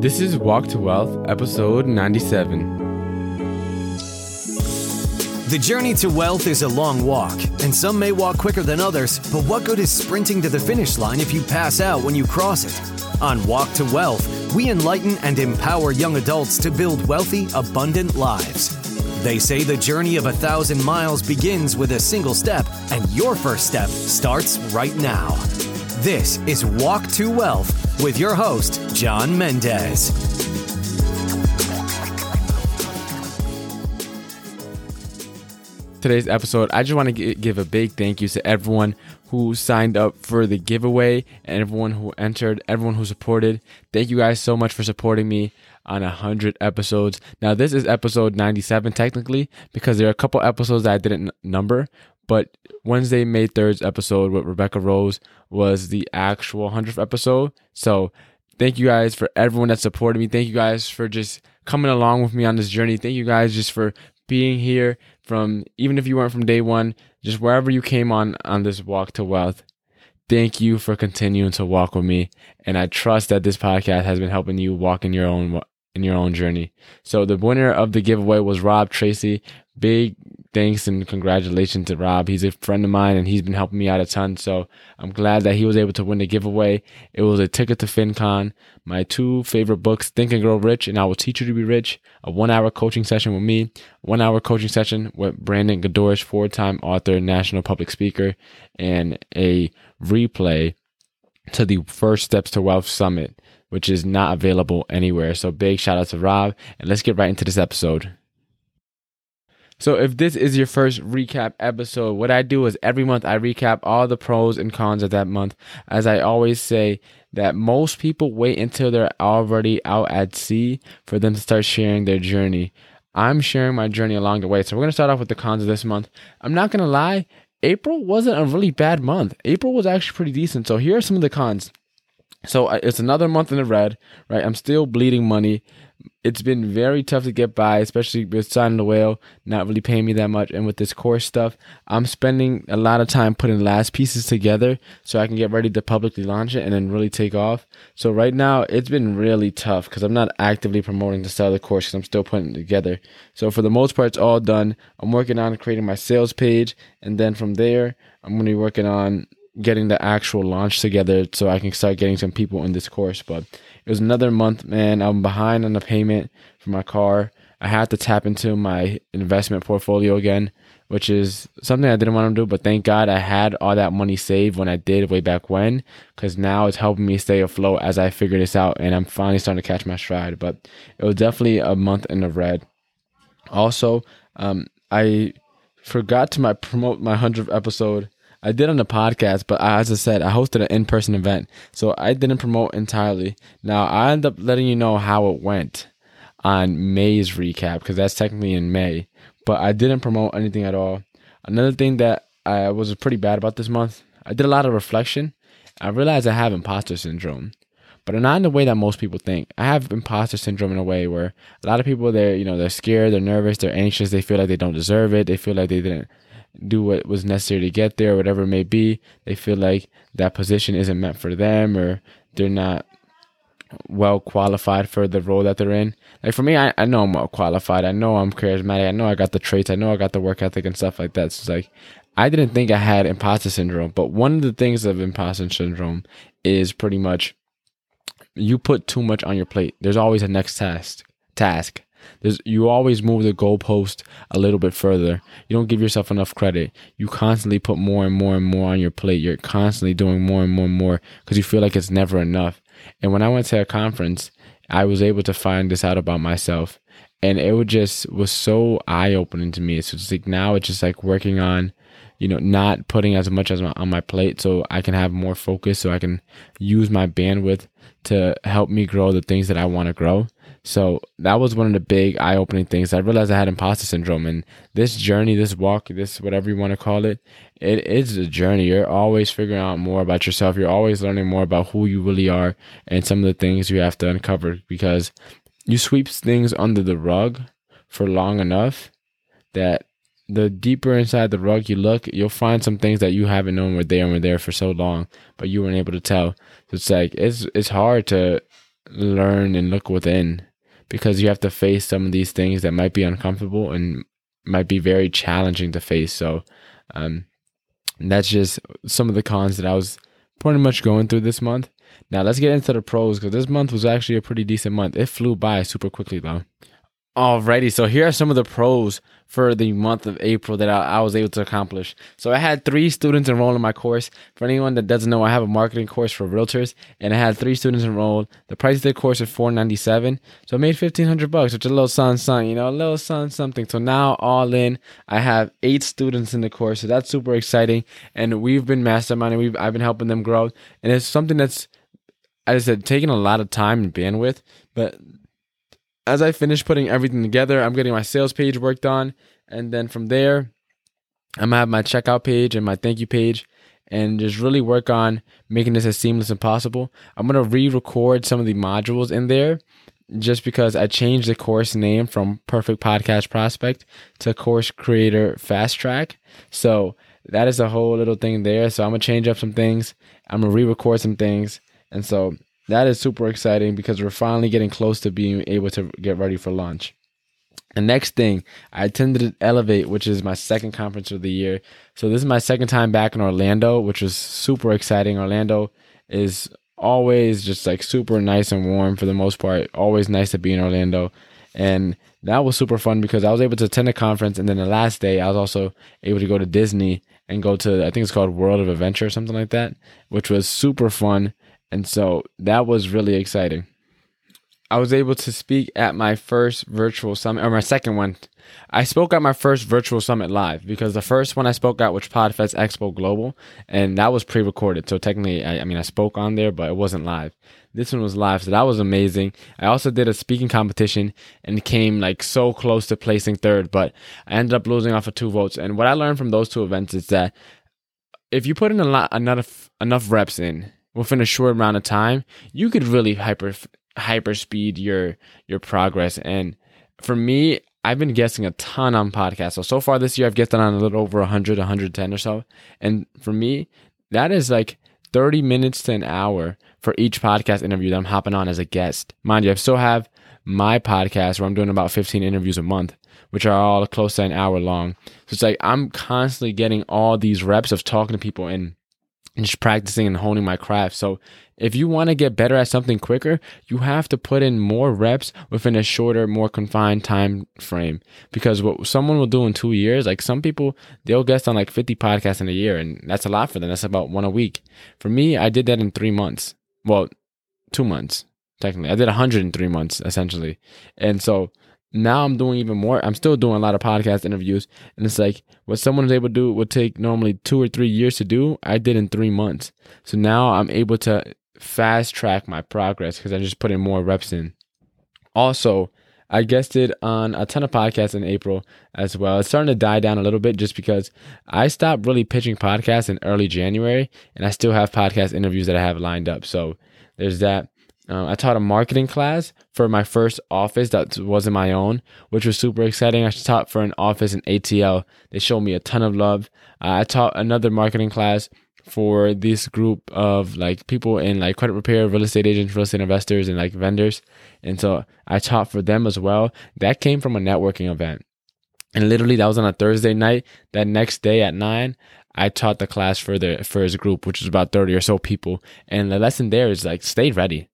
This is Walk to Wealth, episode 97. The journey to wealth is a long walk, and some may walk quicker than others, but what good is sprinting to the finish line if you pass out when you cross it? On Walk to Wealth, we enlighten and empower young adults to build wealthy, abundant lives. They say the journey of a thousand miles begins with a single step, and your first step starts right now. This is Walk to Wealth with your host, John Mendez. Today's episode, I just want to give a big thank you to everyone who signed up for the giveaway and everyone who entered, everyone who supported. Thank you guys so much for supporting me on 100 episodes. Now, this is episode 97 technically because there are a couple episodes that I didn't number, but Wednesday, May 3rd's episode with Rebecca Rose was the actual 100th episode. So, thank you guys for everyone that supported me. Thank you guys for just coming along with me on this journey. Thank you guys just for being here from even if you weren't from day one, just wherever you came on on this walk to wealth. Thank you for continuing to walk with me, and I trust that this podcast has been helping you walk in your own in your own journey. So the winner of the giveaway was Rob Tracy. Big thanks and congratulations to Rob. He's a friend of mine and he's been helping me out a ton. So I'm glad that he was able to win the giveaway. It was a ticket to FinCon, my two favorite books, Think and Grow Rich and I Will Teach You to Be Rich, a one hour coaching session with me, one hour coaching session with Brandon Gadorish, four time author, national public speaker, and a replay to the First Steps to Wealth Summit, which is not available anywhere. So big shout out to Rob and let's get right into this episode. So, if this is your first recap episode, what I do is every month I recap all the pros and cons of that month. As I always say, that most people wait until they're already out at sea for them to start sharing their journey. I'm sharing my journey along the way. So, we're going to start off with the cons of this month. I'm not going to lie, April wasn't a really bad month. April was actually pretty decent. So, here are some of the cons. So, uh, it's another month in the red, right? I'm still bleeding money it's been very tough to get by, especially with signing the whale, not really paying me that much. And with this course stuff, I'm spending a lot of time putting last pieces together so I can get ready to publicly launch it and then really take off. So right now, it's been really tough because I'm not actively promoting to sell the course because I'm still putting it together. So for the most part, it's all done. I'm working on creating my sales page. And then from there, I'm going to be working on getting the actual launch together so I can start getting some people in this course. But it was another month, man. I'm behind on the payment for my car. I had to tap into my investment portfolio again, which is something I didn't want to do. But thank God I had all that money saved when I did way back when, because now it's helping me stay afloat as I figure this out. And I'm finally starting to catch my stride. But it was definitely a month in the red. Also, um, I forgot to my promote my 100th episode I did on the podcast, but as I said, I hosted an in person event. So I didn't promote entirely. Now, I end up letting you know how it went on May's recap because that's technically in May, but I didn't promote anything at all. Another thing that I was pretty bad about this month, I did a lot of reflection. I realized I have imposter syndrome, but not in the way that most people think. I have imposter syndrome in a way where a lot of people, they're, you know, they're scared, they're nervous, they're anxious, they feel like they don't deserve it, they feel like they didn't do what was necessary to get there, whatever it may be. They feel like that position isn't meant for them or they're not well qualified for the role that they're in. Like for me, I, I know I'm well qualified. I know I'm charismatic. I know I got the traits. I know I got the work ethic and stuff like that. So it's like I didn't think I had imposter syndrome, but one of the things of imposter syndrome is pretty much you put too much on your plate. There's always a next task task. There's you always move the goalpost a little bit further. You don't give yourself enough credit. You constantly put more and more and more on your plate. You're constantly doing more and more and more because you feel like it's never enough. And when I went to a conference, I was able to find this out about myself. And it was just was so eye opening to me. So it's like now it's just like working on you know, not putting as much as my, on my plate so I can have more focus, so I can use my bandwidth to help me grow the things that I want to grow. So that was one of the big eye opening things. I realized I had imposter syndrome and this journey, this walk, this whatever you want to call it, it is a journey. You're always figuring out more about yourself. You're always learning more about who you really are and some of the things you have to uncover because you sweep things under the rug for long enough that the deeper inside the rug you look, you'll find some things that you haven't known were there and were there for so long, but you weren't able to tell. So it's like it's it's hard to learn and look within because you have to face some of these things that might be uncomfortable and might be very challenging to face. So, um, that's just some of the cons that I was pretty much going through this month. Now let's get into the pros because this month was actually a pretty decent month. It flew by super quickly though. Alrighty, so here are some of the pros for the month of April that I, I, was able to accomplish. So I had three students enroll in my course. For anyone that doesn't know, I have a marketing course for realtors, and I had three students enrolled. The price of the course is four ninety seven, so I made fifteen hundred bucks, which is a little son, son, you know, a little son something. So now all in, I have eight students in the course, so that's super exciting. And we've been masterminding. We've I've been helping them grow, and it's something that's, as I said, taking a lot of time and bandwidth, but as I finish putting everything together, I'm getting my sales page worked on. And then from there, I'm gonna have my checkout page and my thank you page and just really work on making this as seamless as possible. I'm gonna re-record some of the modules in there just because I changed the course name from Perfect Podcast Prospect to Course Creator Fast Track. So that is a whole little thing there. So I'm gonna change up some things. I'm gonna re-record some things. And so that is super exciting because we're finally getting close to being able to get ready for launch. The next thing, I attended Elevate, which is my second conference of the year. So this is my second time back in Orlando, which was super exciting. Orlando is always just like super nice and warm for the most part. Always nice to be in Orlando. And that was super fun because I was able to attend a conference and then the last day I was also able to go to Disney and go to I think it's called World of Adventure or something like that, which was super fun. And so that was really exciting. I was able to speak at my first virtual summit, or my second one. I spoke at my first virtual summit live because the first one I spoke at was Podfest Expo Global, and that was pre recorded. So technically, I, I, mean, I spoke on there, but it wasn't live. This one was live, so that was amazing. I also did a speaking competition and came like so close to placing third, but I ended up losing off of two votes. And what I learned from those two events is that if you put in a lot, enough, enough reps in, within a short amount of time, you could really hyper hyper speed your your progress. And for me, I've been guessing a ton on podcasts. So so far this year, I've guessed on a little over 100, 110 or so. And for me, that is like 30 minutes to an hour for each podcast interview that I'm hopping on as a guest. Mind you, I still have my podcast where I'm doing about 15 interviews a month, which are all close to an hour long. So it's like I'm constantly getting all these reps of talking to people and and just practicing and honing my craft. So if you want to get better at something quicker, you have to put in more reps within a shorter, more confined time frame. Because what someone will do in two years, like some people, they'll guest on like 50 podcasts in a year, and that's a lot for them. That's about one a week. For me, I did that in three months. Well, two months, technically. I did 100 in three months, essentially. And so now I'm doing even more. I'm still doing a lot of podcast interviews, and it's like what someone is able to do would take normally two or three years to do. I did in three months. So now I'm able to fast track my progress because I just put in more reps in. Also, I guested on a ton of podcasts in April as well. It's starting to die down a little bit just because I stopped really pitching podcasts in early January, and I still have podcast interviews that I have lined up. So there's that. Uh, I taught a marketing class for my first office that wasn't my own, which was super exciting. I taught for an office in ATL. They showed me a ton of love. Uh, I taught another marketing class for this group of like people in like credit repair, real estate agents, real estate investors, and like vendors. And so I taught for them as well. That came from a networking event. And literally that was on a Thursday night. That next day at nine, I taught the class for the first group, which was about 30 or so people. And the lesson there is like stay ready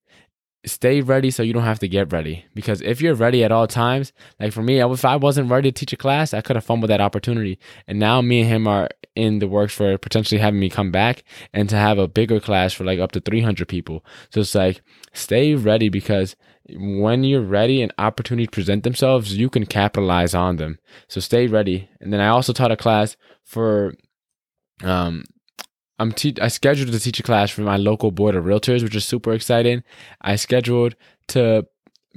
stay ready so you don't have to get ready. Because if you're ready at all times, like for me, if I wasn't ready to teach a class, I could have fumbled that opportunity. And now me and him are in the works for potentially having me come back and to have a bigger class for like up to 300 people. So it's like, stay ready because when you're ready and opportunities present themselves, you can capitalize on them. So stay ready. And then I also taught a class for um I'm te- I scheduled to teach a class for my local board of realtors, which is super exciting. I scheduled to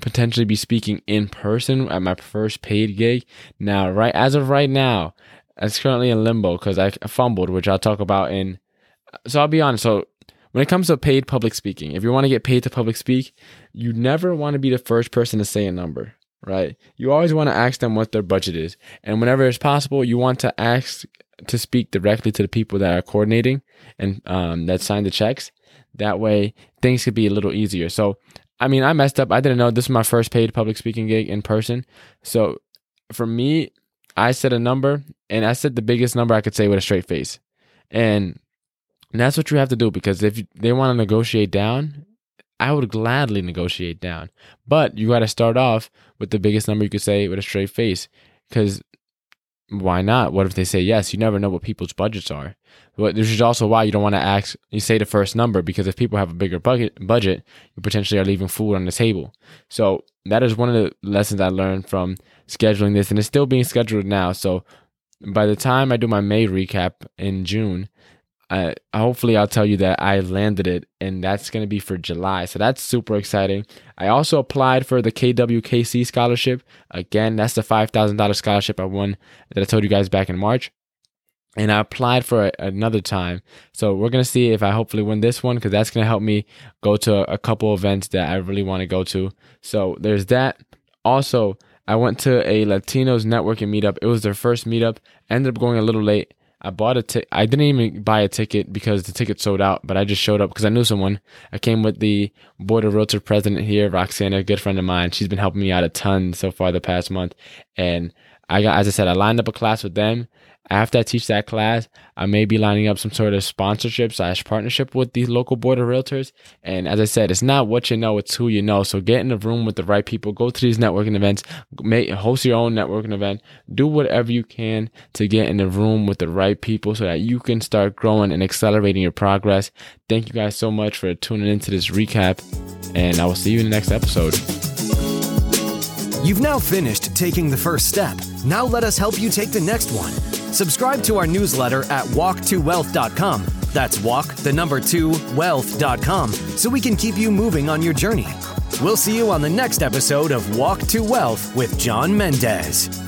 potentially be speaking in person at my first paid gig. Now, right as of right now, it's currently in limbo because I fumbled, which I'll talk about in. So I'll be honest. So when it comes to paid public speaking, if you want to get paid to public speak, you never want to be the first person to say a number, right? You always want to ask them what their budget is, and whenever it's possible, you want to ask to speak directly to the people that are coordinating and um, that sign the checks. That way, things could be a little easier. So I mean, I messed up. I didn't know this was my first paid public speaking gig in person. So for me, I said a number and I said the biggest number I could say with a straight face. And that's what you have to do because if they want to negotiate down, I would gladly negotiate down. But you got to start off with the biggest number you could say with a straight face because why not? What if they say yes? You never know what people's budgets are. But this is also why you don't want to ask. You say the first number because if people have a bigger budget, budget, you potentially are leaving food on the table. So that is one of the lessons I learned from scheduling this, and it's still being scheduled now. So by the time I do my May recap in June, hopefully I'll tell you that I landed it and that's going to be for July. So that's super exciting. I also applied for the KWKC scholarship. Again, that's the $5,000 scholarship I won that I told you guys back in March. And I applied for it another time. So we're going to see if I hopefully win this one because that's going to help me go to a couple events that I really want to go to. So there's that. Also, I went to a Latinos networking meetup. It was their first meetup. Ended up going a little late I bought a ticket. I didn't even buy a ticket because the ticket sold out, but I just showed up because I knew someone. I came with the Board of Realtor president here, Roxana, a good friend of mine. She's been helping me out a ton so far the past month. And I got, as I said, I lined up a class with them after I teach that class, I may be lining up some sort of sponsorship slash partnership with these local board of realtors. And as I said, it's not what you know, it's who you know. So get in the room with the right people, go to these networking events, make, host your own networking event, do whatever you can to get in the room with the right people so that you can start growing and accelerating your progress. Thank you guys so much for tuning into this recap, and I will see you in the next episode. You've now finished taking the first step. Now let us help you take the next one. Subscribe to our newsletter at walk2wealth.com. That's walk, the number two, wealth.com, so we can keep you moving on your journey. We'll see you on the next episode of Walk to Wealth with John Mendez.